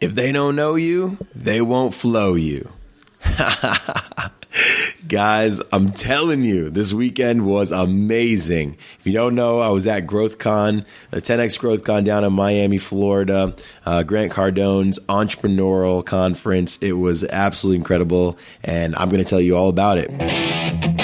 If they don't know you, they won't flow you. Guys, I'm telling you, this weekend was amazing. If you don't know, I was at GrowthCon, the 10X GrowthCon down in Miami, Florida, uh, Grant Cardone's entrepreneurial conference. It was absolutely incredible, and I'm going to tell you all about it.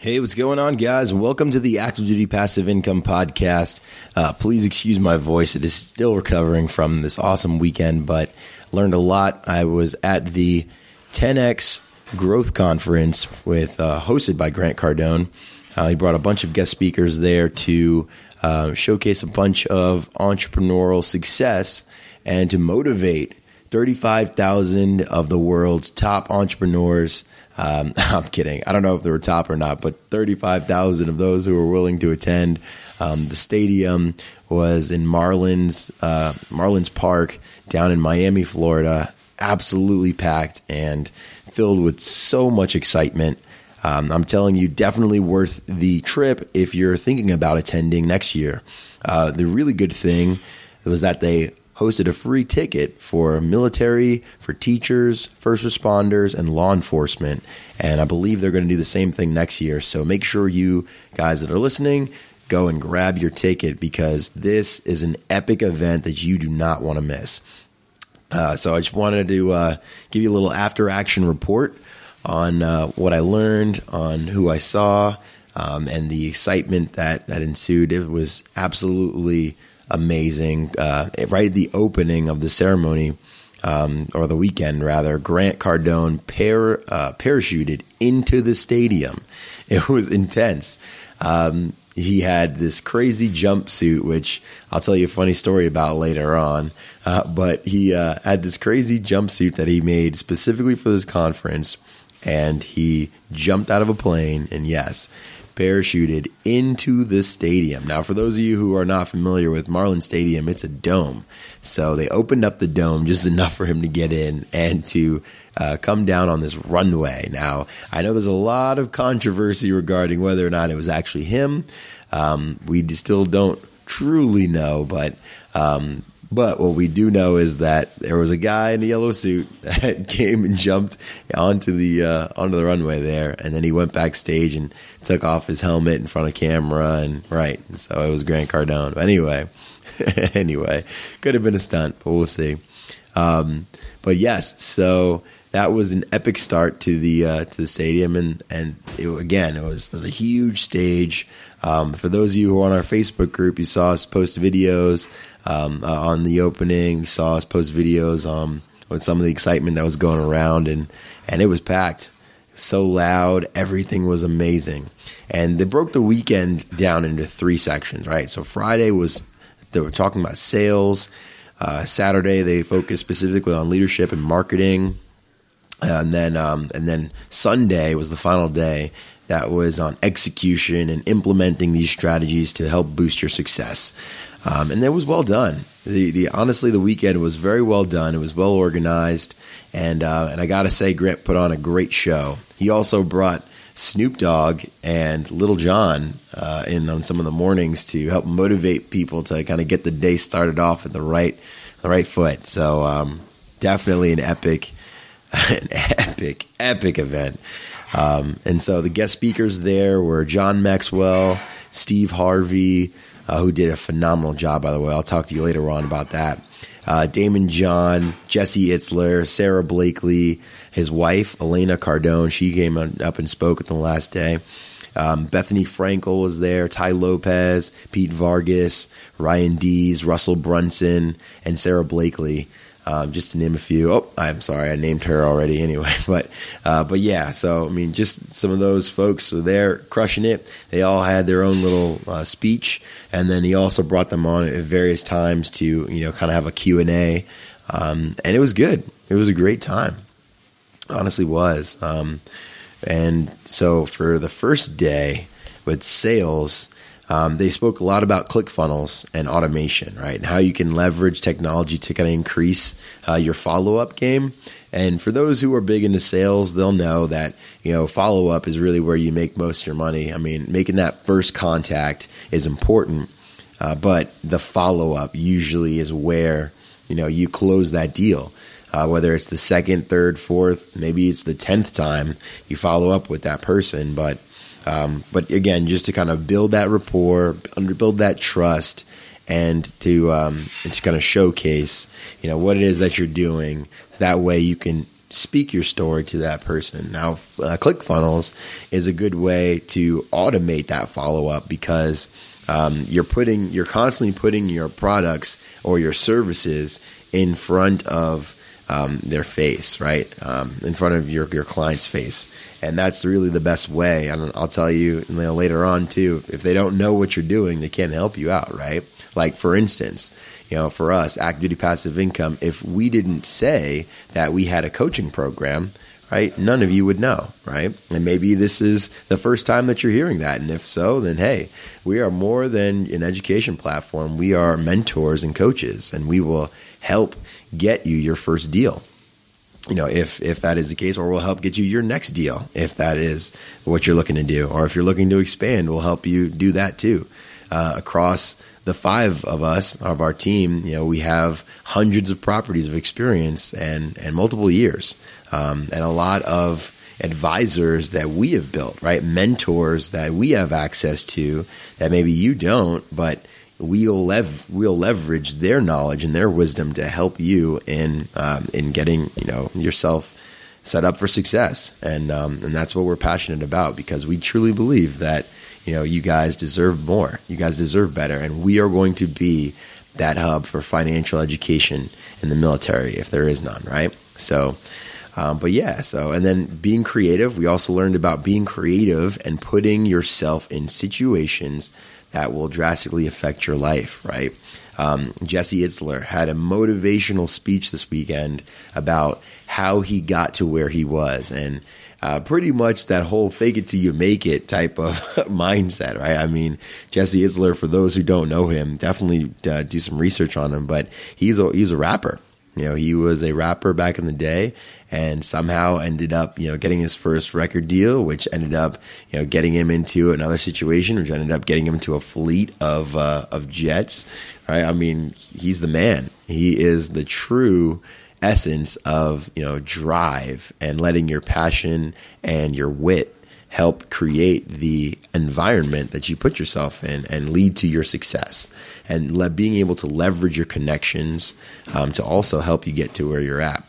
Hey, what's going on, guys? Welcome to the Active Duty Passive Income Podcast. Uh, please excuse my voice; it is still recovering from this awesome weekend, but learned a lot. I was at the 10x Growth Conference with uh, hosted by Grant Cardone. Uh, he brought a bunch of guest speakers there to uh, showcase a bunch of entrepreneurial success and to motivate 35,000 of the world's top entrepreneurs um, I'm kidding. I don't know if they were top or not, but 35,000 of those who were willing to attend. Um, the stadium was in Marlins uh, Marlins Park down in Miami, Florida. Absolutely packed and filled with so much excitement. Um, I'm telling you, definitely worth the trip if you're thinking about attending next year. Uh, the really good thing was that they hosted a free ticket for military, for teachers, first responders, and law enforcement. And I believe they're going to do the same thing next year. So make sure you guys that are listening go and grab your ticket because this is an epic event that you do not want to miss. Uh, so I just wanted to uh, give you a little after action report on uh, what I learned, on who I saw, um, and the excitement that, that ensued. It was absolutely amazing. Uh, right at the opening of the ceremony, um, or the weekend rather, Grant Cardone par- uh, parachuted into the stadium. It was intense. Um, he had this crazy jumpsuit, which I'll tell you a funny story about later on. Uh, but he uh, had this crazy jumpsuit that he made specifically for this conference, and he jumped out of a plane. And yes, parachuted into the stadium. Now, for those of you who are not familiar with Marlin Stadium, it's a dome. So they opened up the dome just enough for him to get in and to uh, come down on this runway. Now, I know there's a lot of controversy regarding whether or not it was actually him. Um, we still don't truly know, but um, but what we do know is that there was a guy in a yellow suit that came and jumped onto the uh, onto the runway there, and then he went backstage and took off his helmet in front of camera, and right, And so it was Grant Cardone. But anyway, anyway, could have been a stunt, but we'll see. Um, but yes, so that was an epic start to the uh, to the stadium, and and it, again, it was, it was a huge stage. Um, for those of you who are on our Facebook group, you saw us post videos um, uh, on the opening. You saw us post videos um, with some of the excitement that was going around, and and it was packed. so loud, everything was amazing, and they broke the weekend down into three sections. Right, so Friday was they were talking about sales. Uh, Saturday they focused specifically on leadership and marketing, and then um, and then Sunday was the final day that was on execution and implementing these strategies to help boost your success. Um, and that was well done. The, the honestly, the weekend was very well done. It was well organized, and uh, and I got to say, Grant put on a great show. He also brought Snoop Dogg and Lil Jon uh, in on some of the mornings to help motivate people to kind of get the day started off at the right the right foot. So um, definitely an epic, an epic, epic event. Um, and so the guest speakers there were John Maxwell, Steve Harvey, uh, who did a phenomenal job, by the way. I'll talk to you later on about that. Uh, Daymond John, Jesse Itzler, Sara Blakely, his wife, Elena Cardone. She came up and spoke at the last day. Um, Bethenny Frankel was there, Tai Lopez, Pete Vargas, Ryan Deiss, Russell Brunson, and Sara Blakely. Um, just to name a few. Oh, I'm sorry, I named her already anyway. But uh, but yeah, so I mean, just some of those folks were there crushing it. They all had their own little uh, speech, and then he also brought them on at various times to you know kind of have a Q and A, um, and it was good. It was a great time. Honestly, was. Um, and so for the first day with sales, um, they spoke a lot about ClickFunnels and automation, right? And how you can leverage technology to kind of increase uh, your follow up game. And for those who are big into sales, they'll know that you know follow up is really where you make most of your money. I mean, making that first contact is important, uh, but the follow up usually is where you know you close that deal. Uh, whether it's the second, third, fourth, maybe it's the tenth time you follow up with that person, but um, but again, just to kind of build that rapport, build that trust, and to um, and to kind of showcase, you know, what it is that you're doing. So that way, you can speak your story to that person. Now, uh, ClickFunnels is a good way to automate that follow up because um, you're putting you're constantly putting your products or your services in front of um, their face, right? Um, in front of your your client's face and that's really the best way. And I'll tell you, you know, later on too. If they don't know what you're doing, they can't help you out, right? Like for instance, you know, for us, Active Duty Passive Income, if we didn't say that we had a coaching program, right, none of you would know, right? And maybe this is the first time that you're hearing that, and if so, then hey, we are more than an education platform. We are mentors and coaches, and we will help get you your first deal you know, if if that is the case, or we'll help get you your next deal if that is what you're looking to do, or if you're looking to expand, we'll help you do that too. Uh, across the five of us of our team, you know, we have hundreds of properties of experience and and multiple years, um, and a lot of advisors that we have built, right? Mentors that we have access to that maybe you don't, but we'll lev- we'll leverage their knowledge and their wisdom to help you in um, in getting you know yourself set up for success. And um, and that's what we're passionate about because we truly believe that you know you guys deserve more. You guys deserve better. And we are going to be that hub for financial education in the military if there is none right? So um, but yeah so and then being creative. We also learned about being creative and putting yourself in situations that will drastically affect your life, right? Um, Jesse Itzler had a motivational speech this weekend about how he got to where he was. And uh, pretty much that whole fake it till you make it type of mindset, right? I mean, Jesse Itzler, for those who don't know him, definitely uh, do some research on him, but he's a, he's a rapper. You know, he was a rapper back in the day and somehow ended up, you know, getting his first record deal, which ended up, you know, getting him into another situation, which ended up getting him into a fleet of uh, of jets. Right? I mean, he's the man. He is the true essence of you know drive and letting your passion and your wit help create the environment that you put yourself in and lead to your success and le- being able to leverage your connections um, to also help you get to where you're at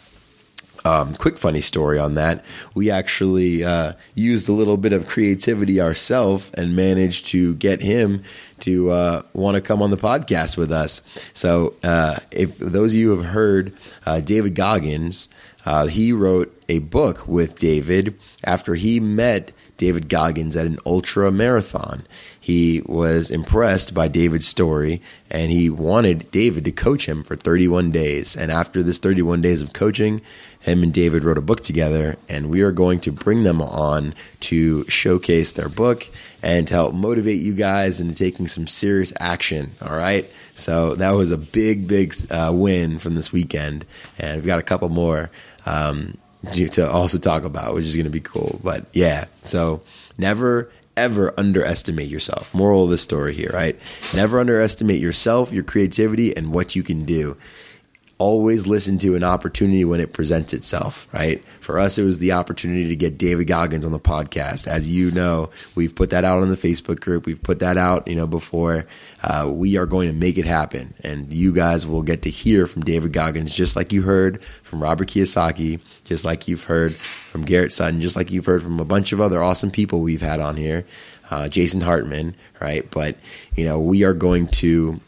um, quick funny story on that. We actually uh, used a little bit of creativity ourselves and managed to get him to uh, want to come on the podcast with us. So, uh, if those of you have heard uh, David Goggins, uh, he wrote a book with David after he met David Goggins at an ultra marathon. He was impressed by David's story and he wanted David to coach him for 31 days. And after this 31 days of coaching, him and David wrote a book together, and we are going to bring them on to showcase their book and to help motivate you guys into taking some serious action. All right. So that was a big, big uh, win from this weekend, and we've got a couple more um, to also talk about, which is going to be cool. But yeah, so never ever underestimate yourself. Moral of the story here, right? Never underestimate yourself, your creativity, and what you can do always listen to an opportunity when it presents itself, right? For us, it was the opportunity to get David Goggins on the podcast. As you know, we've put that out on the Facebook group. We've put that out, you know, before. Uh, we are going to make it happen. And you guys will get to hear from David Goggins, just like you heard from Robert Kiyosaki, just like you've heard from Garrett Sutton, just like you've heard from a bunch of other awesome people we've had on here. Uh, Jason Hartman, right? But, you know, we are going to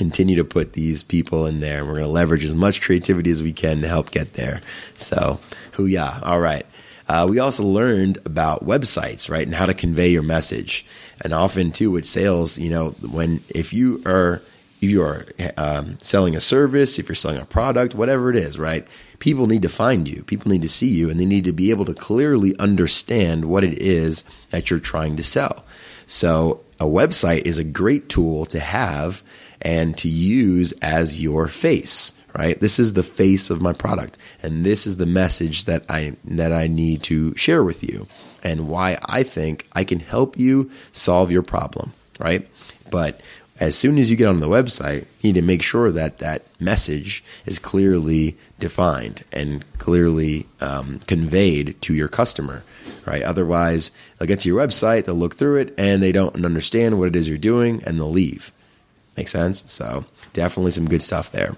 continue to put these people in there and we're going to leverage as much creativity as we can to help get there. So, yeah. All right. Uh, we also learned about websites, right, and how to convey your message. And often, too, with sales, you know, when if you are if you are um, selling a service, if you're selling a product, whatever it is, right? People need to find you. People need to see you, and they need to be able to clearly understand what it is that you're trying to sell. So, a website is a great tool to have and to use as your face right this is the face of my product and this is the message that i that i need to share with you and why i think i can help you solve your problem right but as soon as you get on the website, you need to make sure that that message is clearly defined and clearly um, conveyed to your customer, right? Otherwise, they'll get to your website, they'll look through it, and they don't understand what it is you're doing, and they'll leave. Make sense? So, definitely some good stuff there.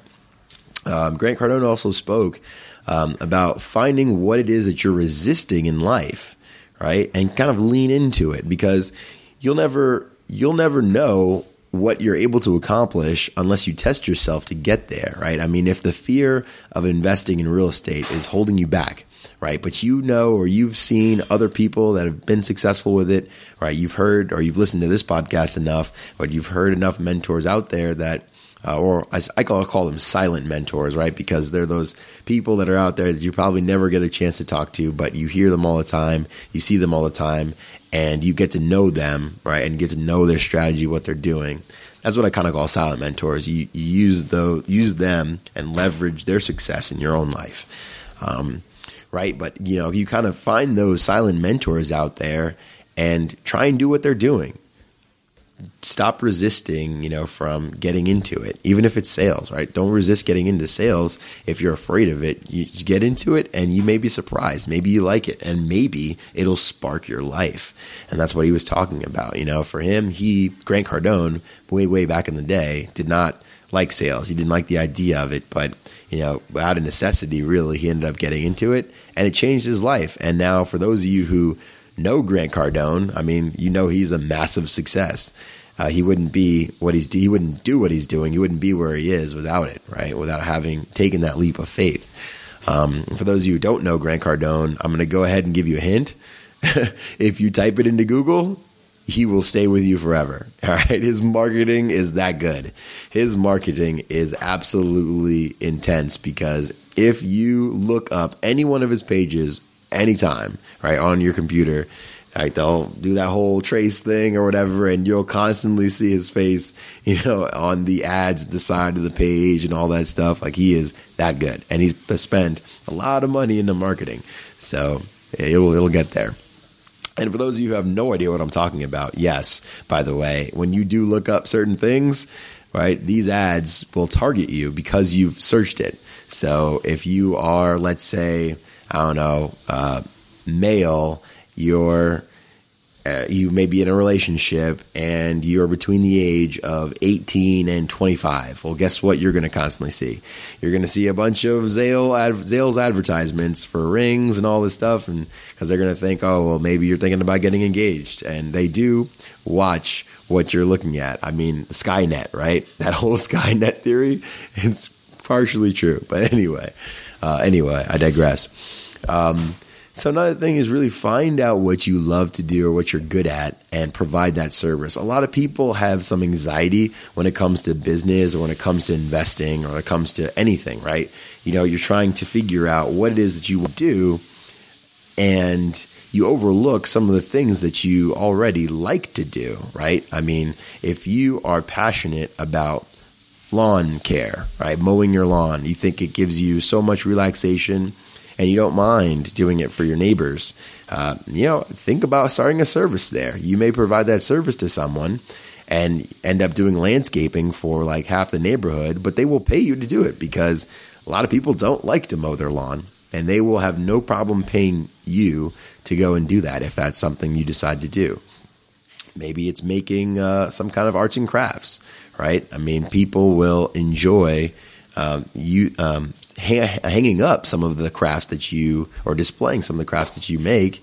Um, Grant Cardone also spoke um, about finding what it is that you're resisting in life, right? And kind of lean into it because you'll never you'll never know what you're able to accomplish unless you test yourself to get there, right? I mean, if the fear of investing in real estate is holding you back, right? But you know, or you've seen other people that have been successful with it, right? You've heard or you've listened to this podcast enough, but you've heard enough mentors out there that, uh, or I, I call, call them silent mentors, right? Because they're those people that are out there that you probably never get a chance to talk to, but you hear them all the time, you see them all the time, and you get to know them, right? And get to know their strategy, what they're doing. That's what I kind of call silent mentors. You, you use the use them and leverage their success in your own life, um, right? But you know, you kind of find those silent mentors out there and try and do what they're doing stop resisting, you know, from getting into it, even if it's sales, right? Don't resist getting into sales if you're afraid of it. You get into it and you may be surprised. Maybe you like it and maybe it'll spark your life. And that's what he was talking about. You know, for him, he, Grant Cardone, way, way back in the day, did not like sales. He didn't like the idea of it, but, you know, out of necessity, really, he ended up getting into it and it changed his life. And now, for those of you who know Grant Cardone, I mean, you know he's a massive success. Uh, he wouldn't be what he's he wouldn't do what he's doing. He wouldn't be where he is without it, right? Without having taken that leap of faith. Um, for those of you who don't know Grant Cardone, I'm going to go ahead and give you a hint. if you type it into Google, he will stay with you forever. All right. His marketing is that good. His marketing is absolutely intense because if you look up any one of his pages anytime, right, on your computer, like they'll do that whole trace thing or whatever, and you'll constantly see his face, you know, on the ads, the side of the page, and all that stuff. Like he is that good, and he's spent a lot of money into marketing, so it'll it'll get there. And for those of you who have no idea what I'm talking about, yes, by the way, when you do look up certain things, right, these ads will target you because you've searched it. So if you are, let's say, I don't know, uh, male, you're uh, you may be in a relationship and you're between the age of 18 and 25. Well, guess what? You're going to constantly see. You're going to see a bunch of Zale ad- Zales advertisements for rings and all this stuff, and because they're going to think, oh, well, maybe you're thinking about getting engaged, and they do watch what you're looking at. I mean, Skynet, right? That whole Skynet theory, it's partially true, but anyway, uh, anyway, I digress. Um, so another thing is really find out what you love to do or what you're good at and provide that service. A lot of people have some anxiety when it comes to business or when it comes to investing or when it comes to anything, right? You know, you're trying to figure out what it is that you will do and you overlook some of the things that you already like to do, right? I mean, if you are passionate about lawn care, right? Mowing your lawn, you think it gives you so much relaxation and you don't mind doing it for your neighbors, uh, you know, think about starting a service there. You may provide that service to someone and end up doing landscaping for like half the neighborhood, but they will pay you to do it because a lot of people don't like to mow their lawn and they will have no problem paying you to go and do that if that's something you decide to do. Maybe it's making uh, some kind of arts and crafts, right? I mean, people will enjoy um, you um, hanging up some of the crafts that you or displaying some of the crafts that you make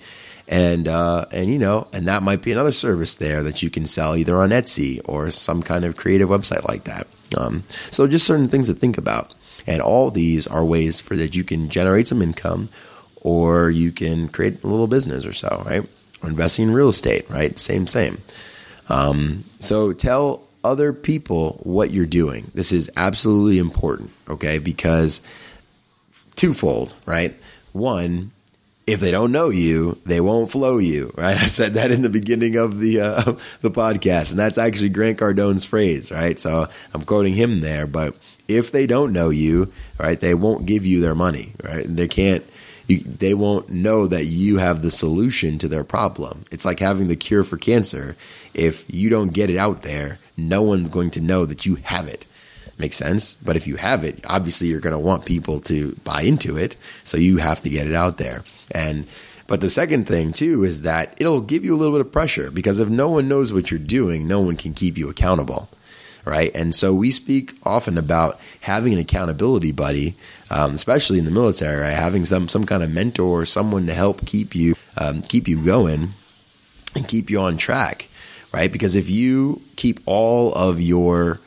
and uh, and you know, and that might be another service there that you can sell either on Etsy or some kind of creative website like that. Um, so just certain things to think about, and all these are ways for that you can generate some income, or you can create a little business or so, right? Or investing in real estate, right? Same, same. Um, so tell other people what you're doing. This is absolutely important, okay? Because twofold, right? One, if they don't know you, they won't flow you, right? I said that in the beginning of the uh, the podcast, and that's actually Grant Cardone's phrase, right? So I'm quoting him there. But if they don't know you, right, they won't give you their money, right? And they can't. You, they won't know that you have the solution to their problem. It's like having the cure for cancer. If you don't get it out there, no one's going to know that you have it. Makes sense. But if you have it, obviously you're going to want people to buy into it. So you have to get it out there. And but the second thing too is that it'll give you a little bit of pressure because if no one knows what you're doing, no one can keep you accountable. Right. And so we speak often about having an accountability buddy, um, especially in the military, right? Having some, some kind of mentor or someone to help keep you, um, keep you going and keep you on track. Right. Because if you keep all of your,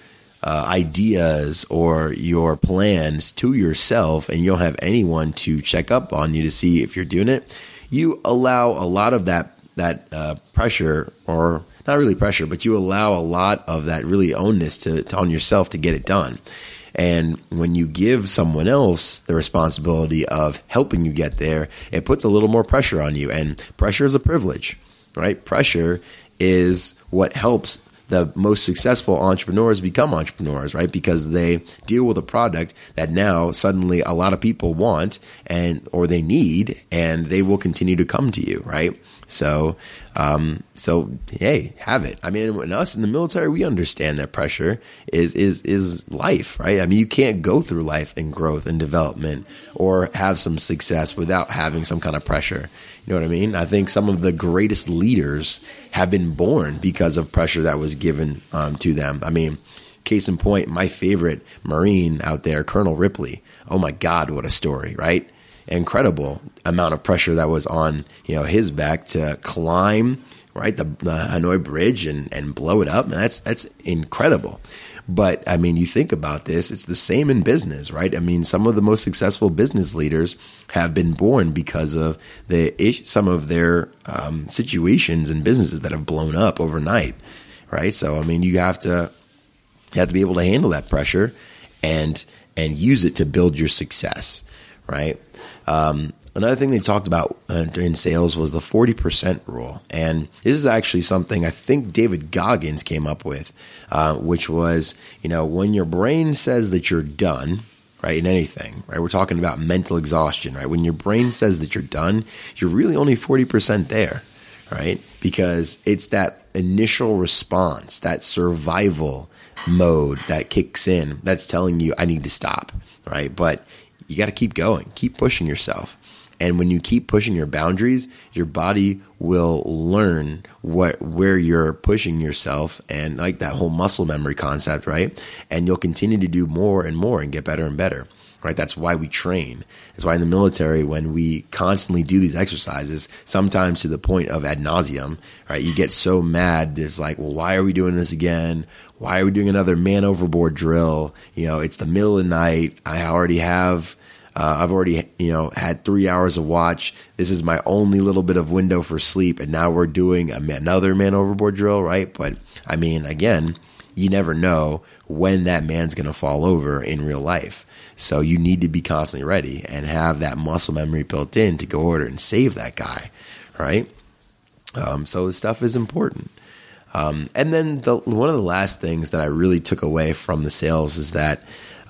uh, ideas or your plans to yourself and you don't have anyone to check up on you to see if you're doing it, you allow a lot of that that uh, pressure or not really pressure, but you allow a lot of that really onus to, to on yourself to get it done. And when you give someone else the responsibility of helping you get there, it puts a little more pressure on you. And pressure is a privilege, right? Pressure is what helps the most successful entrepreneurs become entrepreneurs, right? Because they deal with a product that now suddenly a lot of people want and or they need, and they will continue to come to you, right? So, um, so hey, have it. I mean, in us in the military, we understand that pressure is is is life, right? I mean, you can't go through life and growth and development or have some success without having some kind of pressure. You know what I mean? I think some of the greatest leaders have been born because of pressure that was given um, to them. I mean, case in point, my favorite Marine out there, Colonel Ripley. Oh my God, what a story, right? Incredible amount of pressure that was on you know his back to climb right the, the Hanoi Bridge and and blow it up. And that's that's incredible. But I mean, you think about this, it's the same in business, right? I mean, some of the most successful business leaders have been born because of the some of their um, situations and businesses that have blown up overnight, right? So, I mean, you have to you have to be able to handle that pressure and and use it to build your success, right? Um, Another thing they talked about uh, in sales was the 40% rule. And this is actually something I think David Goggins came up with, uh, which was, you know, when your brain says that you're done, right, in anything, right? We're talking about mental exhaustion, right? When your brain says that you're done, you're really only 40% there, right? Because it's that initial response, that survival mode that kicks in that's telling you, I need to stop, right? But you got to keep going, keep pushing yourself. And when you keep pushing your boundaries, your body will learn what where you're pushing yourself and like that whole muscle memory concept, right? And you'll continue to do more and more and get better and better. Right? That's why we train. That's why in the military, when we constantly do these exercises, sometimes to the point of ad nauseum, right? You get so mad. It's like, well, why are we doing this again? Why are we doing another man overboard drill? You know, it's the middle of the night. I already have uh, I've already, you know, had three hours of watch. This is my only little bit of window for sleep, and now we're doing another man overboard drill, right? But I mean, again, you never know when that man's going to fall over in real life. So you need to be constantly ready and have that muscle memory built in to go order and save that guy, right? Um, so the stuff is important. Um, and then the, one of the last things that I really took away from the sales is that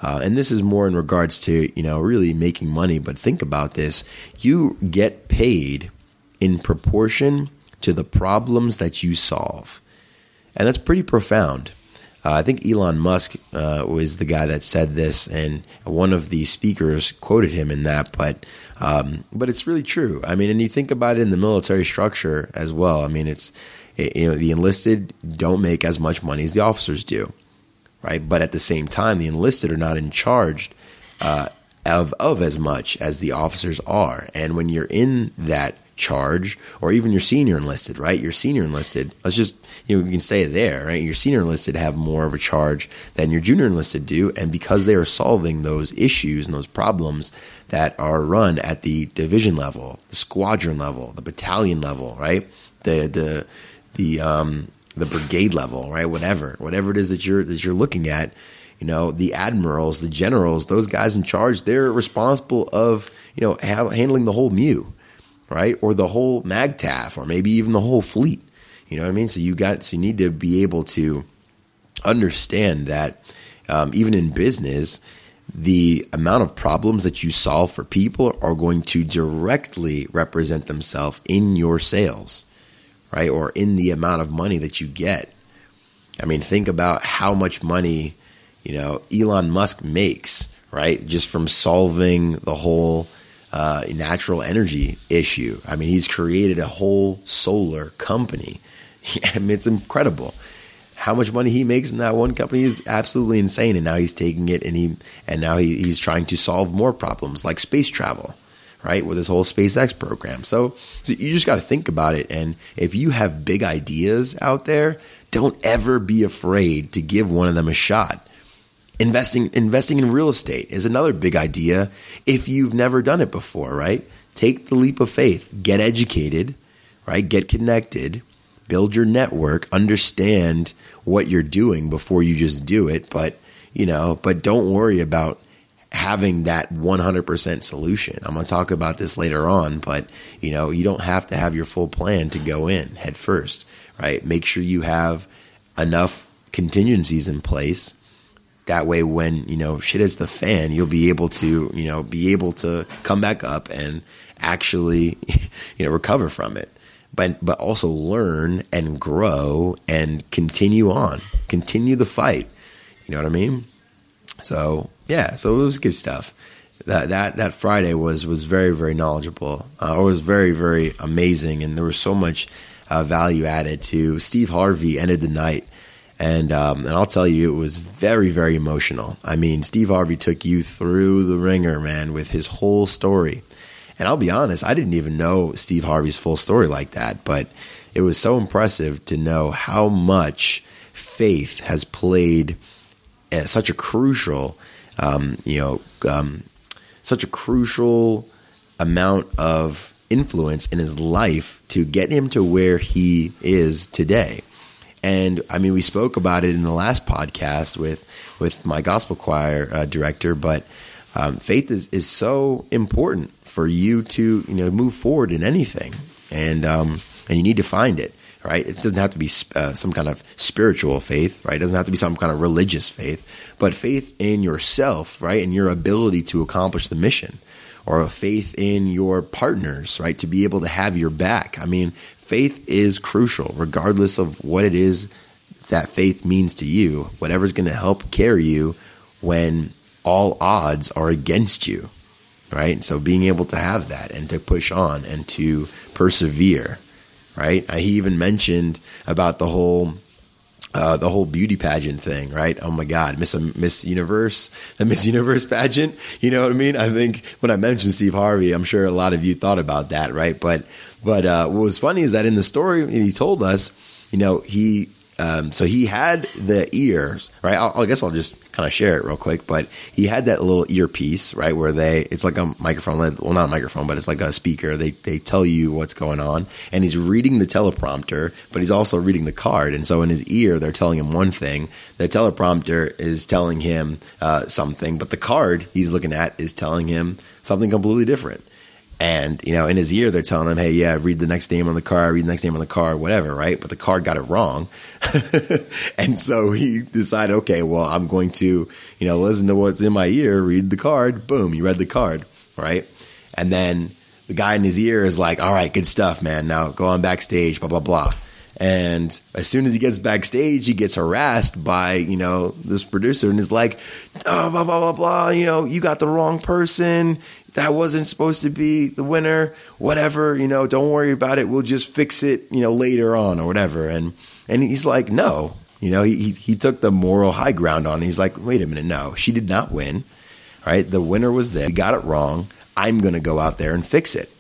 uh, and this is more in regards to you know really making money. But think about this: you get paid in proportion to the problems that you solve, and that's pretty profound. Uh, I think Elon Musk uh, was the guy that said this, and one of the speakers quoted him in that. But um, but it's really true. I mean, and you think about it in the military structure as well. I mean, it's you know the enlisted don't make as much money as the officers do right? But at the same time, the enlisted are not in charge uh, of of as much as the officers are. And when you're in that charge, or even your senior enlisted, right? Your senior enlisted, let's just, you know, we can say there, right? Your senior enlisted have more of a charge than your junior enlisted do. And because they are solving those issues and those problems that are run at the division level, the squadron level, the battalion level, right? The, the, the, um, the brigade level, right? Whatever, whatever it is that you're, that you're looking at, you know, the admirals, the generals, those guys in charge, they're responsible of, you know, handling the whole MEU right? Or the whole MAGTF, or maybe even the whole fleet. You know what I mean? So you got, so you need to be able to understand that um, even in business, the amount of problems that you solve for people are going to directly represent themselves in your sales, right? Or in the amount of money that you get. I mean, think about how much money, you know, Elon Musk makes, right? Just from solving the whole uh, natural energy issue. I mean, he's created a whole solar company. I mean, it's incredible. How much money he makes in that one company is absolutely insane. And now he's taking it and he and now he, he's trying to solve more problems like space travel, right? With this whole SpaceX program. So, so you just got to think about it. And if you have big ideas out there, don't ever be afraid to give one of them a shot Investing investing in real estate is another big idea if you've never done it before, right? Take the leap of faith, get educated, right? Get connected, build your network, understand what you're doing before you just do it, but you know, but don't worry about having that 100% solution. I'm going to talk about this later on, but you know, you don't have to have your full plan to go in head first, right? Make sure you have enough contingencies in place. That way when you know shit is the fan you'll be able to you know be able to come back up and actually you know recover from it. But but also learn and grow and continue on. Continue the fight. You know what i mean? So yeah so it was good stuff that that that friday was was very very knowledgeable uh, it was very very amazing and there was so much uh, value added to steve harvey ended the night and um, and I'll tell you, it was very very emotional. I mean, Steve Harvey took you through the ringer, man, with his whole story. And I'll be honest, I didn't even know Steve Harvey's full story like that, but it was so impressive to know how much faith has played uh, such a crucial, um, you know, um, such a crucial amount of influence in his life to get him to where he is today. And I mean, we spoke about it in the last podcast with with my gospel choir uh, director, but um, faith is is so important for you to you know move forward in anything, and um, and you need to find it. Right, it doesn't have to be uh, some kind of spiritual faith, right? It doesn't have to be some kind of religious faith, but faith in yourself, right, and your ability to accomplish the mission, or a faith in your partners, right, to be able to have your back. I mean, faith is crucial, regardless of what it is that faith means to you. Whatever's going to help carry you when all odds are against you, right? So being able to have that and to push on and to persevere, right? He even mentioned about the whole uh, the whole beauty pageant thing, right? Oh my God, Miss Miss Universe, the Miss Universe pageant. You know what I mean? I think when I mentioned Steve Harvey, I'm sure a lot of you thought about that, right? But but uh, what was funny is that in the story he told us, you know, he um, so he had the ears, right? I'll, i guess I'll just kind of share it real quick. But he had that little earpiece, right, where they it's like a microphone, well, not a microphone, but it's like a speaker. They they tell you what's going on, and he's reading the teleprompter, but he's also reading the card. And so in his ear, they're telling him one thing. The teleprompter is telling him uh, something, but the card he's looking at is telling him something completely different. And, you know, in his ear, they're telling him, hey, yeah, read the next name on the card, read the next name on the card, whatever, right? But the card got it wrong. and so he decided, okay, well, I'm going to, you know, listen to what's in my ear, read the card. Boom, you read the card, right? And then the guy in his ear is like, all right, good stuff, man. Now go on backstage, blah, blah, blah. And as soon as he gets backstage, he gets harassed by, you know, this producer and is like, oh, blah, blah, blah, blah, you know, you got the wrong person that wasn't supposed to be the winner, whatever, you know, don't worry about it. We'll just fix it, you know, later on or whatever. And, and he's like, no, you know, he, he took the moral high ground on. It. He's like, wait a minute, no, she did not win, right? The winner was there. He got it wrong. I'm going to go out there and fix it.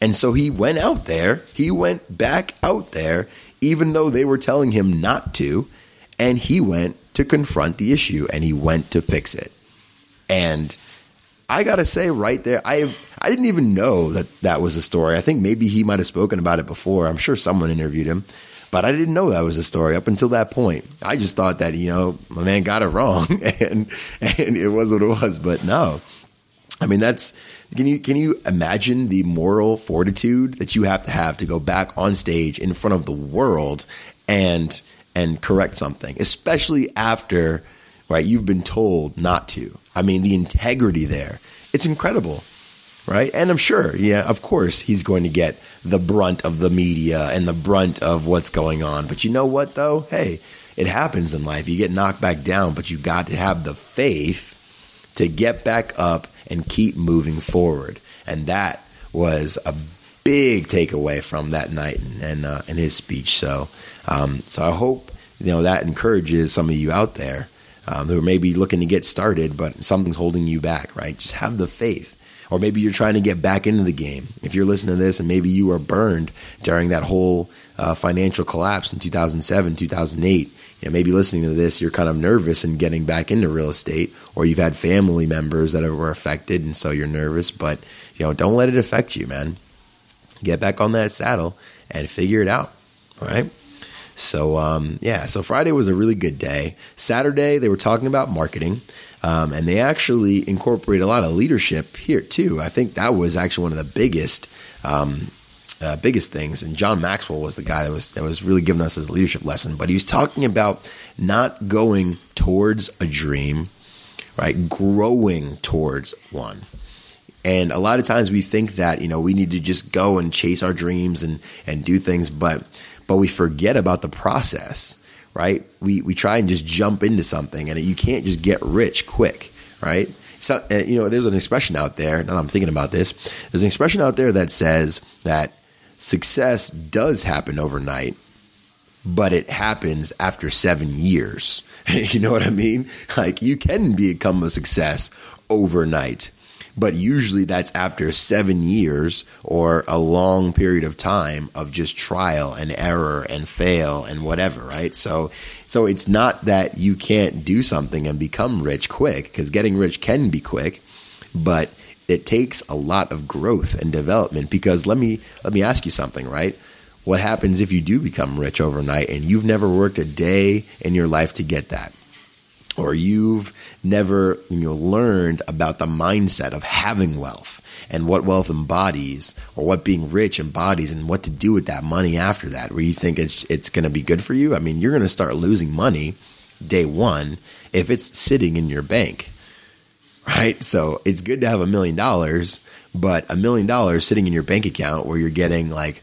And so he went out there, he went back out there, even though they were telling him not to, and he went to confront the issue and he went to fix it. And I gotta say, right there, I I didn't even know that that was a story. I think maybe he might have spoken about it before. I'm sure someone interviewed him, but I didn't know that was a story up until that point. I just thought that you know my man got it wrong, and and it was what it was. But no, I mean that's can you can you imagine the moral fortitude that you have to have to go back on stage in front of the world and and correct something, especially after right you've been told not to. I mean, the integrity there, it's incredible, right? And I'm sure, yeah, of course, he's going to get the brunt of the media and the brunt of what's going on. But you know what, though? Hey, it happens in life. You get knocked back down, but you got to have the faith to get back up and keep moving forward. And that was a big takeaway from that night and and, uh, and his speech. So, um, so I hope you know that encourages some of you out there um, who are maybe looking to get started, but something's holding you back, right? Just have the faith. Or maybe you're trying to get back into the game. If you're listening to this and maybe you were burned during that whole uh, financial collapse in 2007, 2008, you know, maybe listening to this, you're kind of nervous and getting back into real estate, or you've had family members that were affected, and so you're nervous. But you know, don't let it affect you, man. Get back on that saddle and figure it out. All right. So um, yeah, so Friday was a really good day. Saturday they were talking about marketing, um, and they actually incorporate a lot of leadership here too. I think that was actually one of the biggest. Um, uh, biggest things, and John Maxwell was the guy that was that was really giving us his leadership lesson. But he was talking about not going towards a dream, right? Growing towards one. And a lot of times we think that you know we need to just go and chase our dreams and and do things, but but we forget about the process, right? We we try and just jump into something, and you can't just get rich quick, right? So uh, you know, there's an expression out there. Now I'm thinking about this. There's an expression out there that says that success does happen overnight, but it happens after seven years. you know what I mean? Like you can become a success overnight but usually that's after seven years or a long period of time of just trial and error and fail and whatever, right? So, so it's not that you can't do something and become rich quick because getting rich can be quick, but it takes a lot of growth and development because let me let me ask you something, right? What happens if you do become rich overnight and you've never worked a day in your life to get that? Or you've never you know learned about the mindset of having wealth and what wealth embodies or what being rich embodies and what to do with that money after that where you think it's it's going to be good for you? I mean you're going to start losing money day 1 if it's sitting in your bank right? So it's good to have a million dollars but a million dollars sitting in your bank account where you're getting like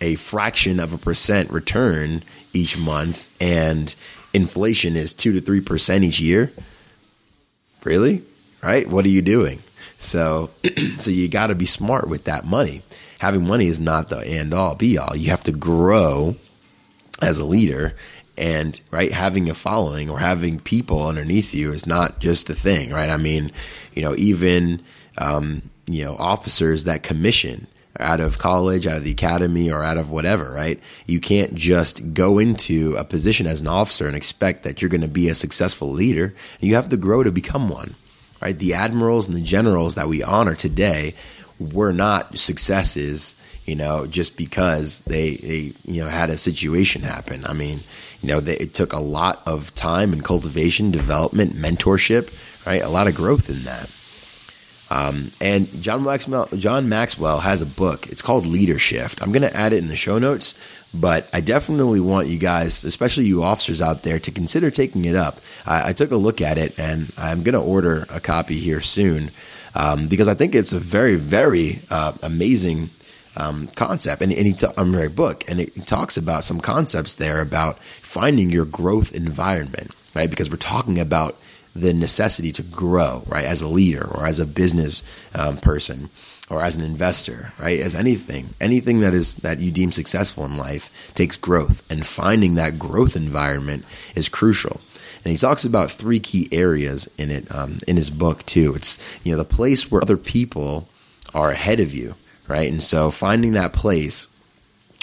a fraction of a percent return each month and inflation is 2 to 3% each year. Really? Right? What are you doing? So so you got to be smart with that money. Having money is not the end all be all. You have to grow as a leader and right having a following or having people underneath you is not just a thing, right? I mean, you know, even um, you know, officers that commission out of college, out of the academy, or out of whatever, right? You can't just go into a position as an officer and expect that you're going to be a successful leader. You have to grow to become one, right? The admirals and the generals that we honor today were not successes, you know, just because they, they you know, had a situation happen. I mean, you know, they, it took a lot of time and cultivation, development, mentorship, right? A lot of growth in that. Um, and John Maxwell, John Maxwell has a book. It's called Leadershift. I'm going to add it in the show notes, but I definitely want you guys, especially you officers out there, to consider taking it up. I, I took a look at it, and I'm going to order a copy here soon um, because I think it's a very, very uh, amazing um, concept. And, and he ta- I'm very book, and it talks about some concepts there about finding your growth environment, right? Because we're talking about the necessity to grow, right, as a leader or as a business um, person or as an investor, right, as anything, anything that is that you deem successful in life takes growth, and finding that growth environment is crucial. And he talks about three key areas in it um, in his book too. It's you know the place where other people are ahead of you, right? And so finding that place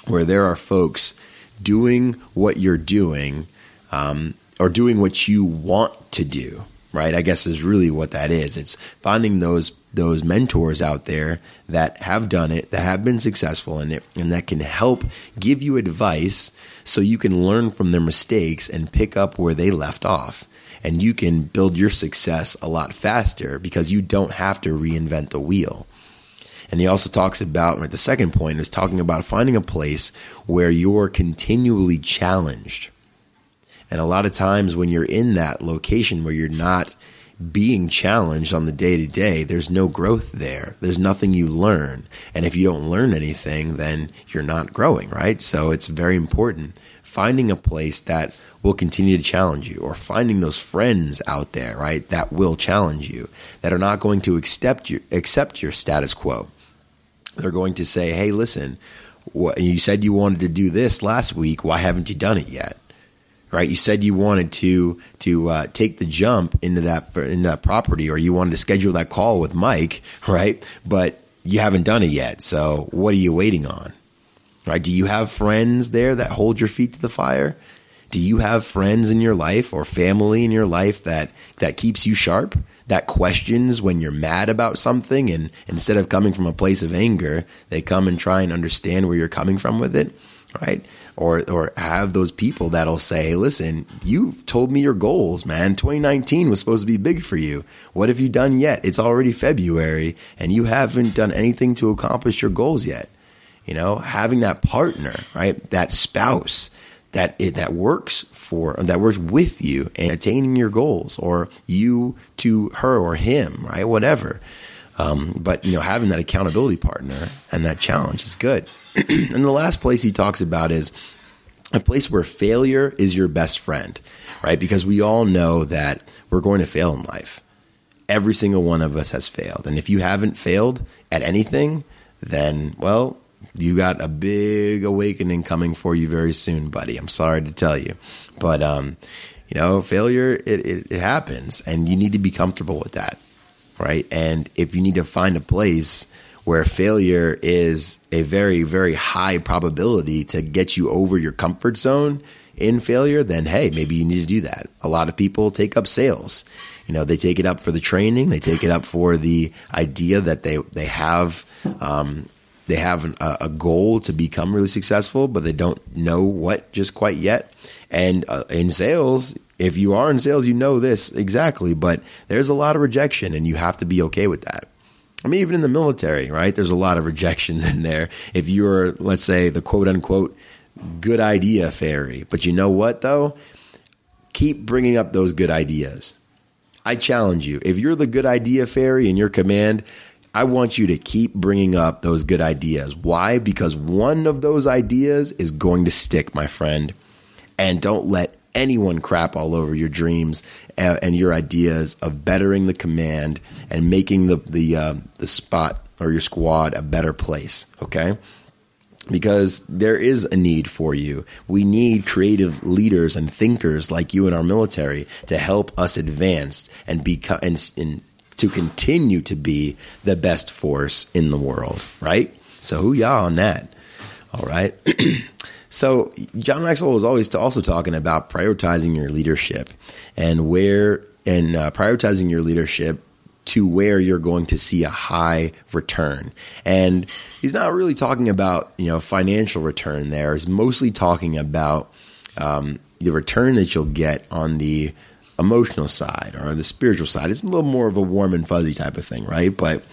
where there are folks doing what you're doing um, or doing what you want to do, right? I guess is really what that is. It's finding those those mentors out there that have done it, that have been successful in it, and that can help give you advice so you can learn from their mistakes and pick up where they left off. And you can build your success a lot faster because you don't have to reinvent the wheel. And he also talks about, the second point is talking about finding a place where you're continually challenged. And a lot of times when you're in that location where you're not being challenged on the day to day, there's no growth there. There's nothing you learn. And if you don't learn anything, then you're not growing, right? So it's very important finding a place that will continue to challenge you or finding those friends out there, right, that will challenge you, that are not going to accept accept your status quo. They're going to say, "Hey, listen, what, you said you wanted to do this last week. Why haven't you done it yet?" Right? You said you wanted to to uh, take the jump into that in that property, or you wanted to schedule that call with Mike, right? But you haven't done it yet. So what are you waiting on? Right? Do you have friends there that hold your feet to the fire? Do you have friends in your life or family in your life that that keeps you sharp? That questions when you're mad about something and instead of coming from a place of anger, they come and try and understand where you're coming from with it, right? Or or have those people that'll say, "Listen, you told me your goals, man. 2019 was supposed to be big for you. What have you done yet? It's already February and you haven't done anything to accomplish your goals yet." You know, having that partner, right? That spouse that it, that works for that works with you and attaining your goals, or you to her or him, right? Whatever. Um, but you know, having that accountability partner and that challenge is good. and the last place he talks about is a place where failure is your best friend, right? Because we all know that we're going to fail in life. Every single one of us has failed. And if you haven't failed at anything, then, well, you got a big awakening coming for you very soon, buddy. I'm sorry to tell you, but um, you know, failure it, it, it happens, and you need to be comfortable with that, right? And if you need to find a place where failure is a very very high probability to get you over your comfort zone in failure, then hey, maybe you need to do that. A lot of people take up sales. You know, they take it up for the training, they take it up for the idea that they they have um, they have an, a, goal to become really successful, but they don't know what just quite yet. And uh, in sales, if you are in sales, you know this exactly, but there's a lot of rejection and you have to be okay with that. I mean, even in the military, right? There's a lot of rejection in there. If you're, let's say, the quote unquote good idea fairy, but you know what though? Keep bringing up those good ideas. I challenge you. If you're the good idea fairy in your command, I want you to keep bringing up those good ideas. Why? Because one of those ideas is going to stick, my friend. And don't let anyone crap all over your dreams and your ideas of bettering the command and making the the uh, the spot or your squad a better place. Okay. Because there is a need for you. We need creative leaders and thinkers like you in our military to help us advance and become and, and to continue to be the best force in the world, right? So who y'all on that? All right. so John Maxwell was always also talking about prioritizing your leadership and where and uh, prioritizing your leadership to where you're going to see a high return. And he's not really talking about, you know, financial return there. He's mostly talking about um, the return that you'll get on the emotional side or the spiritual side. It's a little more of a warm and fuzzy type of thing, right? But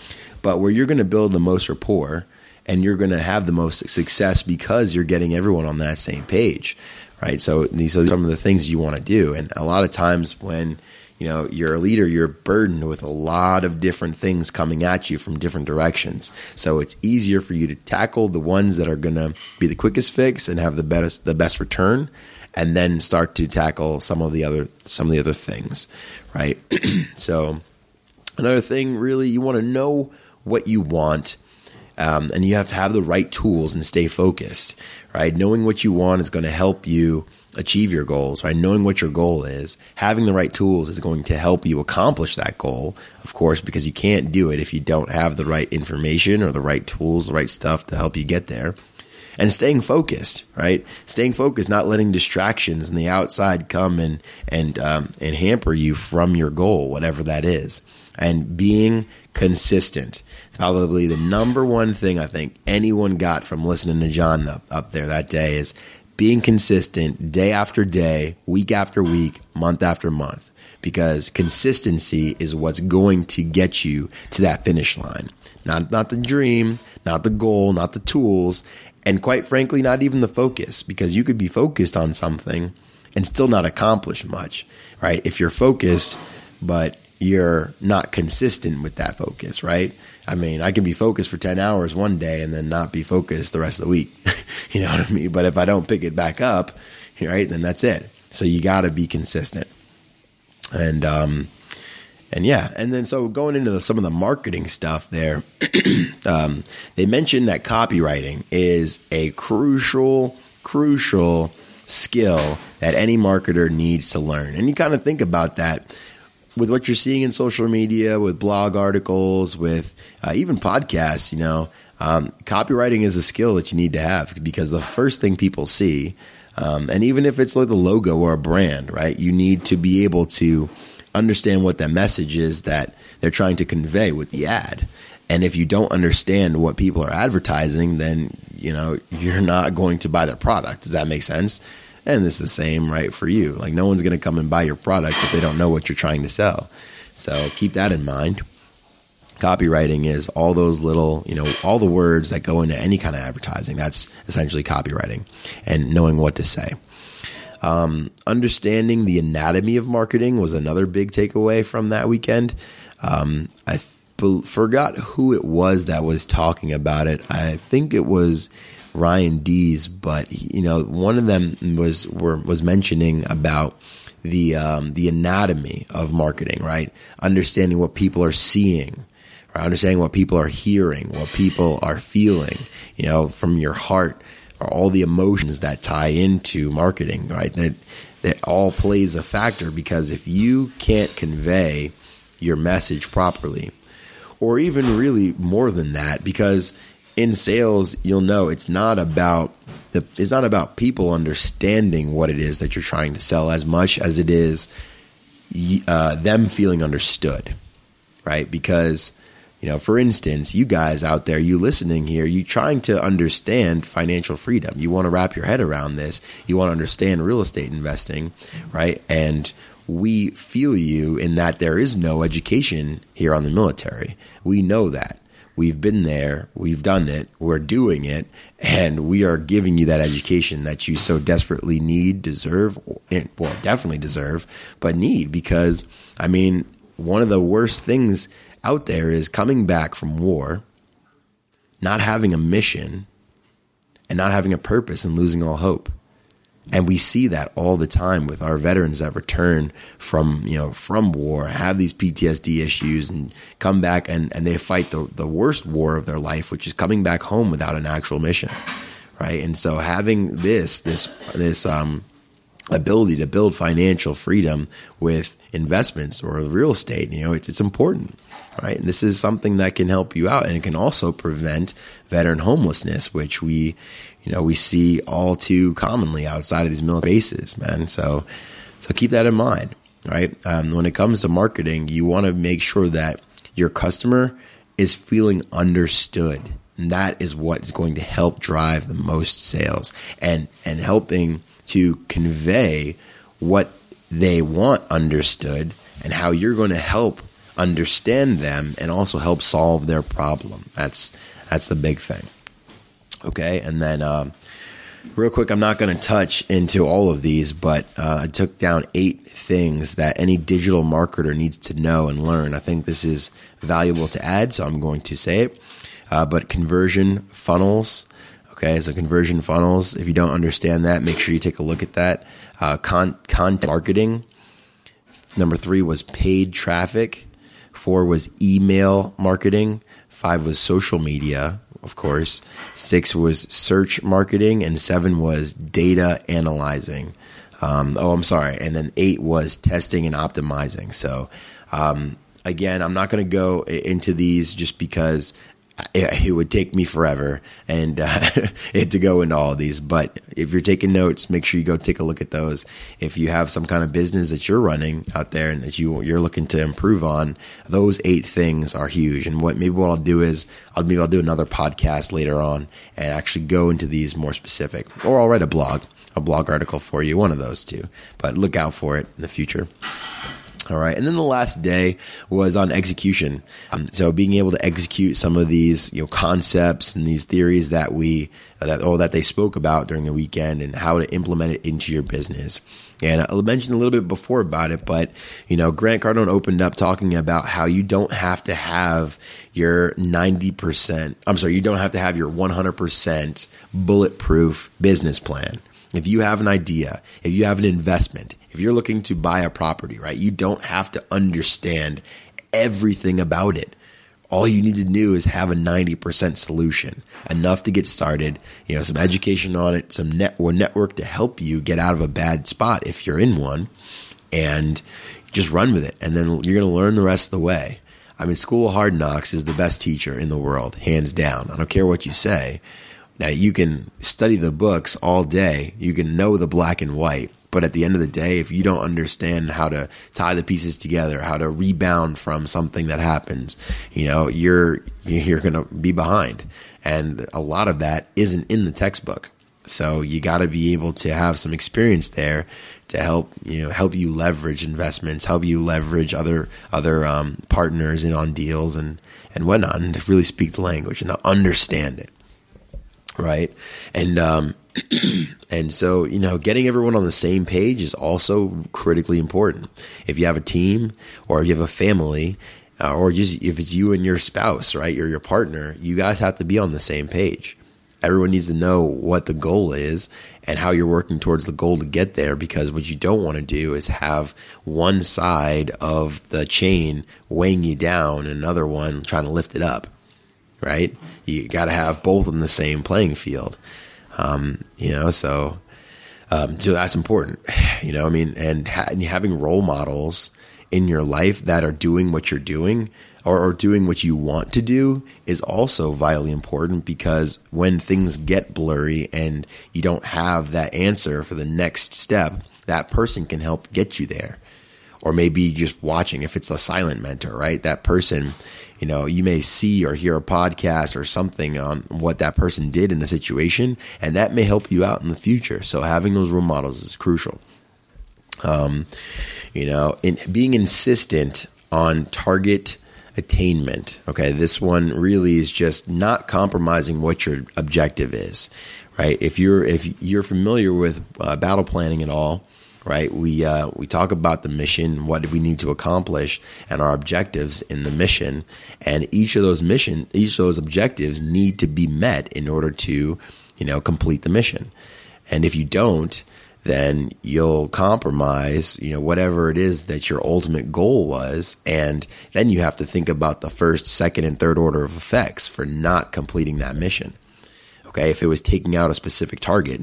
but where you're going to build the most rapport and you're going to have the most success because you're getting everyone on that same page, right? So these are some of the things you want to do. And a lot of times when you know you're a leader, you're burdened with a lot of different things coming at you from different directions. So it's easier for you to tackle the ones that are going to be the quickest fix and have the best the best return and then start to tackle some of the other some of the other things, right? so another thing, really, you want to know what you want, um, and you have to have the right tools and stay focused, right? Knowing what you want is going to help you achieve your goals, right? Knowing what your goal is, having the right tools is going to help you accomplish that goal, of course, because you can't do it if you don't have the right information or the right tools, the right stuff to help you get there. And staying focused, right? Staying focused, not letting distractions in the outside come and and um, and hamper you from your goal, whatever that is. And being consistent, probably the number one thing I think anyone got from listening to John up, up there that day is being consistent day after day, week after week, month after month, because consistency is what's going to get you to that finish line. Not, not the dream, not the goal, not the tools, and quite frankly, not even the focus, because you could be focused on something and still not accomplish much, right? If you're focused, but you're not consistent with that focus, right? I mean, I can be focused for 10 hours one day and then not be focused the rest of the week. you know what I mean? But if I don't pick it back up, right, then that's it. So you got to be consistent. And, um, and yeah, and then so going into the, some of the marketing stuff there, um, they mentioned that copywriting is a crucial, crucial skill that any marketer needs to learn. And you kind of think about that with what you're seeing in social media, with blog articles, with uh, even podcasts, you know, um, copywriting is a skill that you need to have because the first thing people see, um, and even if it's like the logo or a brand, right, you need to be able to understand what the message is that they're trying to convey with the ad. And if you don't understand what people are advertising, then you know you're not going to buy their product. Does that make sense? And it's the same, right, for you. Like, no one's going to come and buy your product if they don't know what you're trying to sell. So keep that in mind. Copywriting is all those little, you know, all the words that go into any kind of advertising. That's essentially copywriting and knowing what to say. Um, understanding the anatomy of marketing was another big takeaway from that weekend. Um, I f- forgot who it was that was talking about it. I think it was Ryan Deiss, but you know, one of them was were, was mentioning about the um, the anatomy of marketing, right? Understanding what people are seeing, understanding what people are hearing, what people are feeling, you know, from your heart, all the emotions that tie into marketing, right? That that all plays a factor because if you can't convey your message properly, or even really more than that, because in sales, you'll know it's not about the it's not about people understanding what it is that you're trying to sell as much as it is uh, them feeling understood, right? Because you know, for instance, you guys out there, you listening here, you trying to understand financial freedom. You want to wrap your head around this. You want to understand real estate investing, right? And we feel you in that there is no education here on the military. We know that. We've been there, we've done it, we're doing it, and we are giving you that education that you so desperately need, deserve, well, definitely deserve, but need because, I mean, one of the worst things out there is coming back from war, not having a mission, and not having a purpose and losing all hope. And we see that all the time with our veterans that return from, you know, from war, have these PTSD issues and come back and, and they fight the, the worst war of their life, which is coming back home without an actual mission. Right. And so having this, this, this, um, ability to build financial freedom with investments or real estate, you know, it's, it's important right? And this is something that can help you out, and it can also prevent veteran homelessness, which we, you know, we see all too commonly outside of these military bases, man. So, so keep that in mind, right? Um, when it comes to marketing, you want to make sure that your customer is feeling understood. And that is what is going to help drive the most sales and, and helping to convey what they want understood and how you're going to help understand them and also help solve their problem. That's, that's the big thing. Okay. And then, um, real quick, I'm not going to touch into all of these, but uh, I took down eight things that any digital marketer needs to know and learn. I think this is valuable to add, so I'm going to say it. Uh, but conversion funnels. Okay, so conversion funnels. If you don't understand that, make sure you take a look at that. Uh, con- content marketing. Number three was paid traffic. Four was email marketing. Five was social media of course. Six was search marketing, and seven was data analyzing. Um, oh, I'm sorry. And then eight was testing and optimizing. So, um, again, I'm not going to go into these just because it, it would take me forever and uh, to go into all of these. But if you're taking notes, make sure you go take a look at those. If you have some kind of business that you're running out there and that you you're looking to improve on, those eight things are huge. And what maybe what I'll do is I'll maybe I'll do another podcast later on and actually go into these more specific, or I'll write a blog, a blog article for you, one of those two. But look out for it in the future. All right. And then the last day was on execution. Um, so being able to execute some of these, you know, concepts and these theories that we, uh, that, or that they spoke about during the weekend and how to implement it into your business. And I mentioned a little bit before about it, but, you know, Grant Cardone opened up talking about how you don't have to have your 90%, I'm sorry, you don't have to have your 100% bulletproof business plan. If you have an idea, if you have an investment, if you're looking to buy a property, right, you don't have to understand everything about it. All you need to do is have a 90% solution, enough to get started, you know, some education on it, some net, network to help you get out of a bad spot if you're in one, and just run with it. And then you're going to learn the rest of the way. I mean, School of Hard Knocks is the best teacher in the world, hands down. I don't care what you say. Now, you can study the books all day, you can know the black and white, but at the end of the day, if you don't understand how to tie the pieces together, how to rebound from something that happens, you know, you're you're going to be behind. And a lot of that isn't in the textbook. So you got to be able to have some experience there to help you know help you leverage investments, help you leverage other other um, partners in on deals and and whatnot, and to really speak the language and understand it, right? And um, and so, you know, getting everyone on the same page is also critically important. If you have a team or if you have a family, uh, or just if it's you and your spouse, right, or your partner, you guys have to be on the same page. Everyone needs to know what the goal is and how you're working towards the goal to get there because what you don't want to do is have one side of the chain weighing you down and another one trying to lift it up, right? You got to have both on the same playing field. Um, you know, so um, so that's important. You know, I mean, and, ha- and, having role models in your life that are doing what you're doing or, or doing what you want to do is also vitally important because when things get blurry and you don't have that answer for the next step, that person can help get you there or maybe just watching if it's a silent mentor, right? That person you know, you may see or hear a podcast or something on what that person did in a situation, and that may help you out in the future. So having those role models is crucial. Um, you know, in being insistent on target attainment. Okay, this one really is just not compromising what your objective is, right? If you're if you're familiar with uh, battle planning at all, right? We uh, we talk about the mission, what we need to accomplish, and our objectives in the mission, and each of those mission, each of those objectives need to be met in order to, you know, complete the mission. And if you don't, then you'll compromise, you know, whatever it is that your ultimate goal was, and then you have to think about the first, second, and third order of effects for not completing that mission. Okay, if it was taking out a specific target,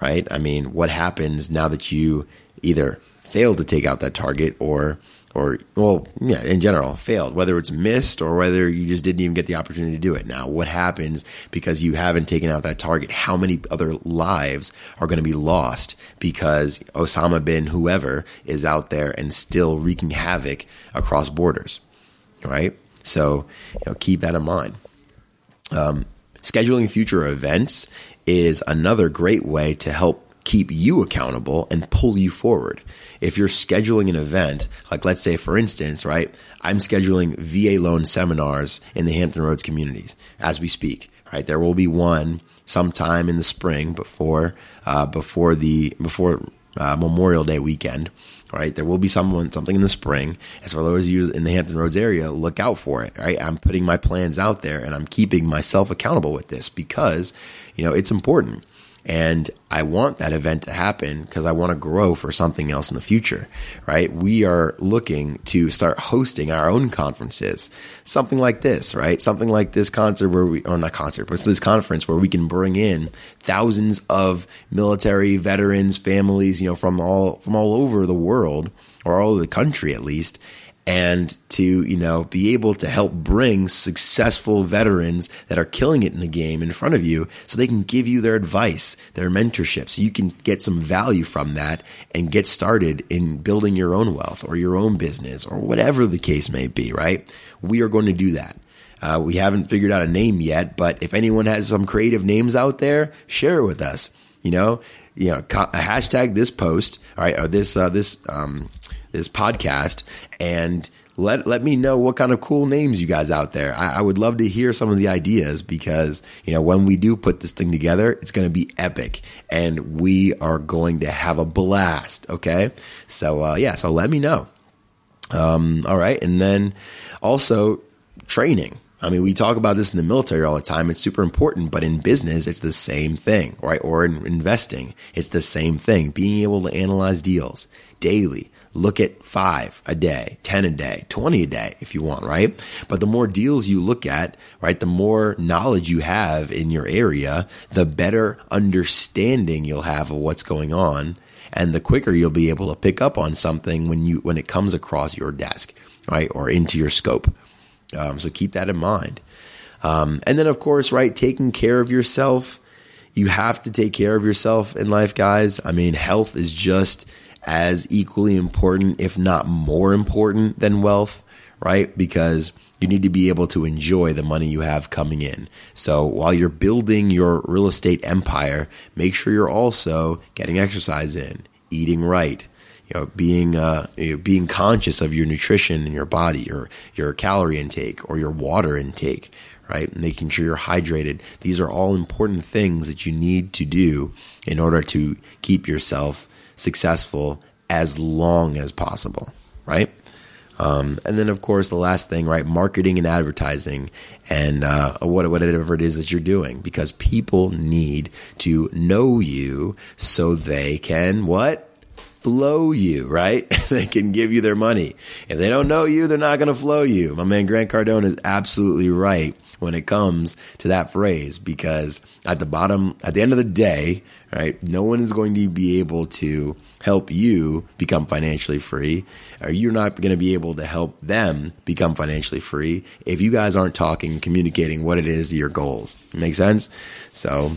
right? I mean, what happens now that you either failed to take out that target or or well, yeah, in general, failed, whether it's missed or whether you just didn't even get the opportunity to do it. Now, what happens because you haven't taken out that target? How many other lives are going to be lost because Osama bin whoever is out there and still wreaking havoc across borders, right? So, you know, keep that in mind. Um, scheduling future events is another great way to help keep you accountable and pull you forward. If you're scheduling an event, like let's say, for instance, right, I'm scheduling VA loan seminars in the Hampton Roads communities as we speak, right? There will be one sometime in the spring before, uh, before the, before uh, Memorial Day weekend. Right, there will be someone something in the spring. As for those of you in the Hampton Roads area, look out for it. Right, I'm putting my plans out there, and I'm keeping myself accountable with this because you know it's important And I want that event to happen because I want to grow for something else in the future, right? We are looking to start hosting our own conferences, something like this, right? Something like this concert where we, or not concert, but this conference where we can bring in thousands of military veterans, families, you know, from all, from all over the world or all over the country at least, and to you know be able to help bring successful veterans that are killing it in the game in front of you so they can give you their advice their mentorship so you can get some value from that and get started in building your own wealth or your own business or whatever the case may be right? We are going to do that. Uh, we haven't figured out a name yet but if anyone has some creative names out there share it with us. You know you know hashtag this post all right or this uh, this um, this podcast and let let me know what kind of cool names you guys out there. I, I, would love to hear some of the ideas because you know when we do put this thing together, it's going to be epic, and we are going to have a blast. Okay, so uh, yeah, so let me know. Um, all right, and then also training. I mean, we talk about this in the military all the time. It's super important, but in business, it's the same thing, right? Or in investing, it's the same thing. Being able to analyze deals daily, look at five a day, 10 a day, 20 a day if you want, right? But the more deals you look at, right, the more knowledge you have in your area, the better understanding you'll have of what's going on. And the quicker you'll be able to pick up on something when you, when it comes across your desk, right? Or into your scope. Um, so keep that in mind. Um, and then of course, right, taking care of yourself. You have to take care of yourself in life, guys. I mean, health is just, as equally important, if not more important than wealth, right? Because you need to be able to enjoy the money you have coming in. So while you're building your real estate empire, make sure you're also getting exercise in, eating right, you know, being uh, being conscious of your nutrition in your body, your your calorie intake or your water intake, right? Making sure you're hydrated. These are all important things that you need to do in order to keep yourself successful as long as possible, right? Um, and then, of course, the last thing, right? Marketing and advertising, and uh, what whatever it is that you're doing, because people need to know you so they can what flow you, right? they can give you their money. If they don't know you, they're not going to flow you. My man Grant Cardone is absolutely right when it comes to that phrase, because at the bottom, at the end of the day, right? No one is going to be able to help you become financially free, or you're not going to be able to help them become financially free if you guys aren't talking, communicating what it is your goals. Make sense? So,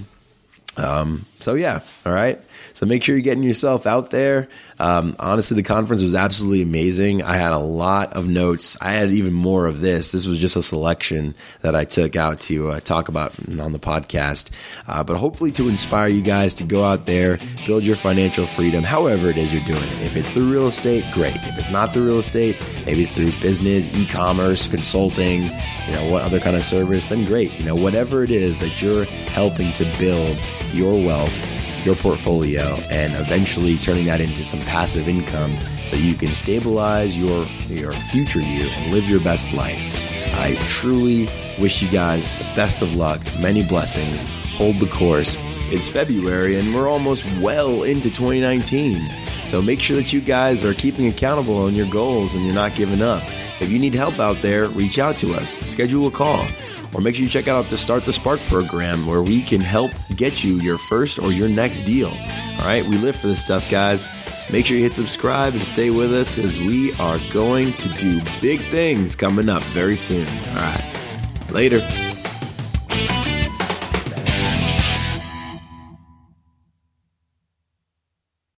um, so yeah, all right. So make sure you're getting yourself out there. Um, honestly, the conference was absolutely amazing. I had a lot of notes. I had even more of this. This was just a selection that I took out to uh, talk about on the podcast. Uh, but hopefully to inspire you guys to go out there, build your financial freedom, however it is you're doing it. If it's through real estate, great. If it's not through real estate, maybe it's through business, e-commerce, consulting, you know, what other kind of service, then great. You know, whatever it is that you're helping to build your wealth your portfolio and eventually turning that into some passive income so you can stabilize your your future you and live your best life. I truly wish you guys the best of luck, many blessings. Hold the course. It's February and we're almost well into 2019. So make sure that you guys are keeping accountable on your goals and you're not giving up. If you need help out there, reach out to us. Schedule a call or make sure you check out the Start the Spark program where we can help get you your first or your next deal. All right, we live for this stuff, guys. Make sure you hit subscribe and stay with us as we are going to do big things coming up very soon. All right, later.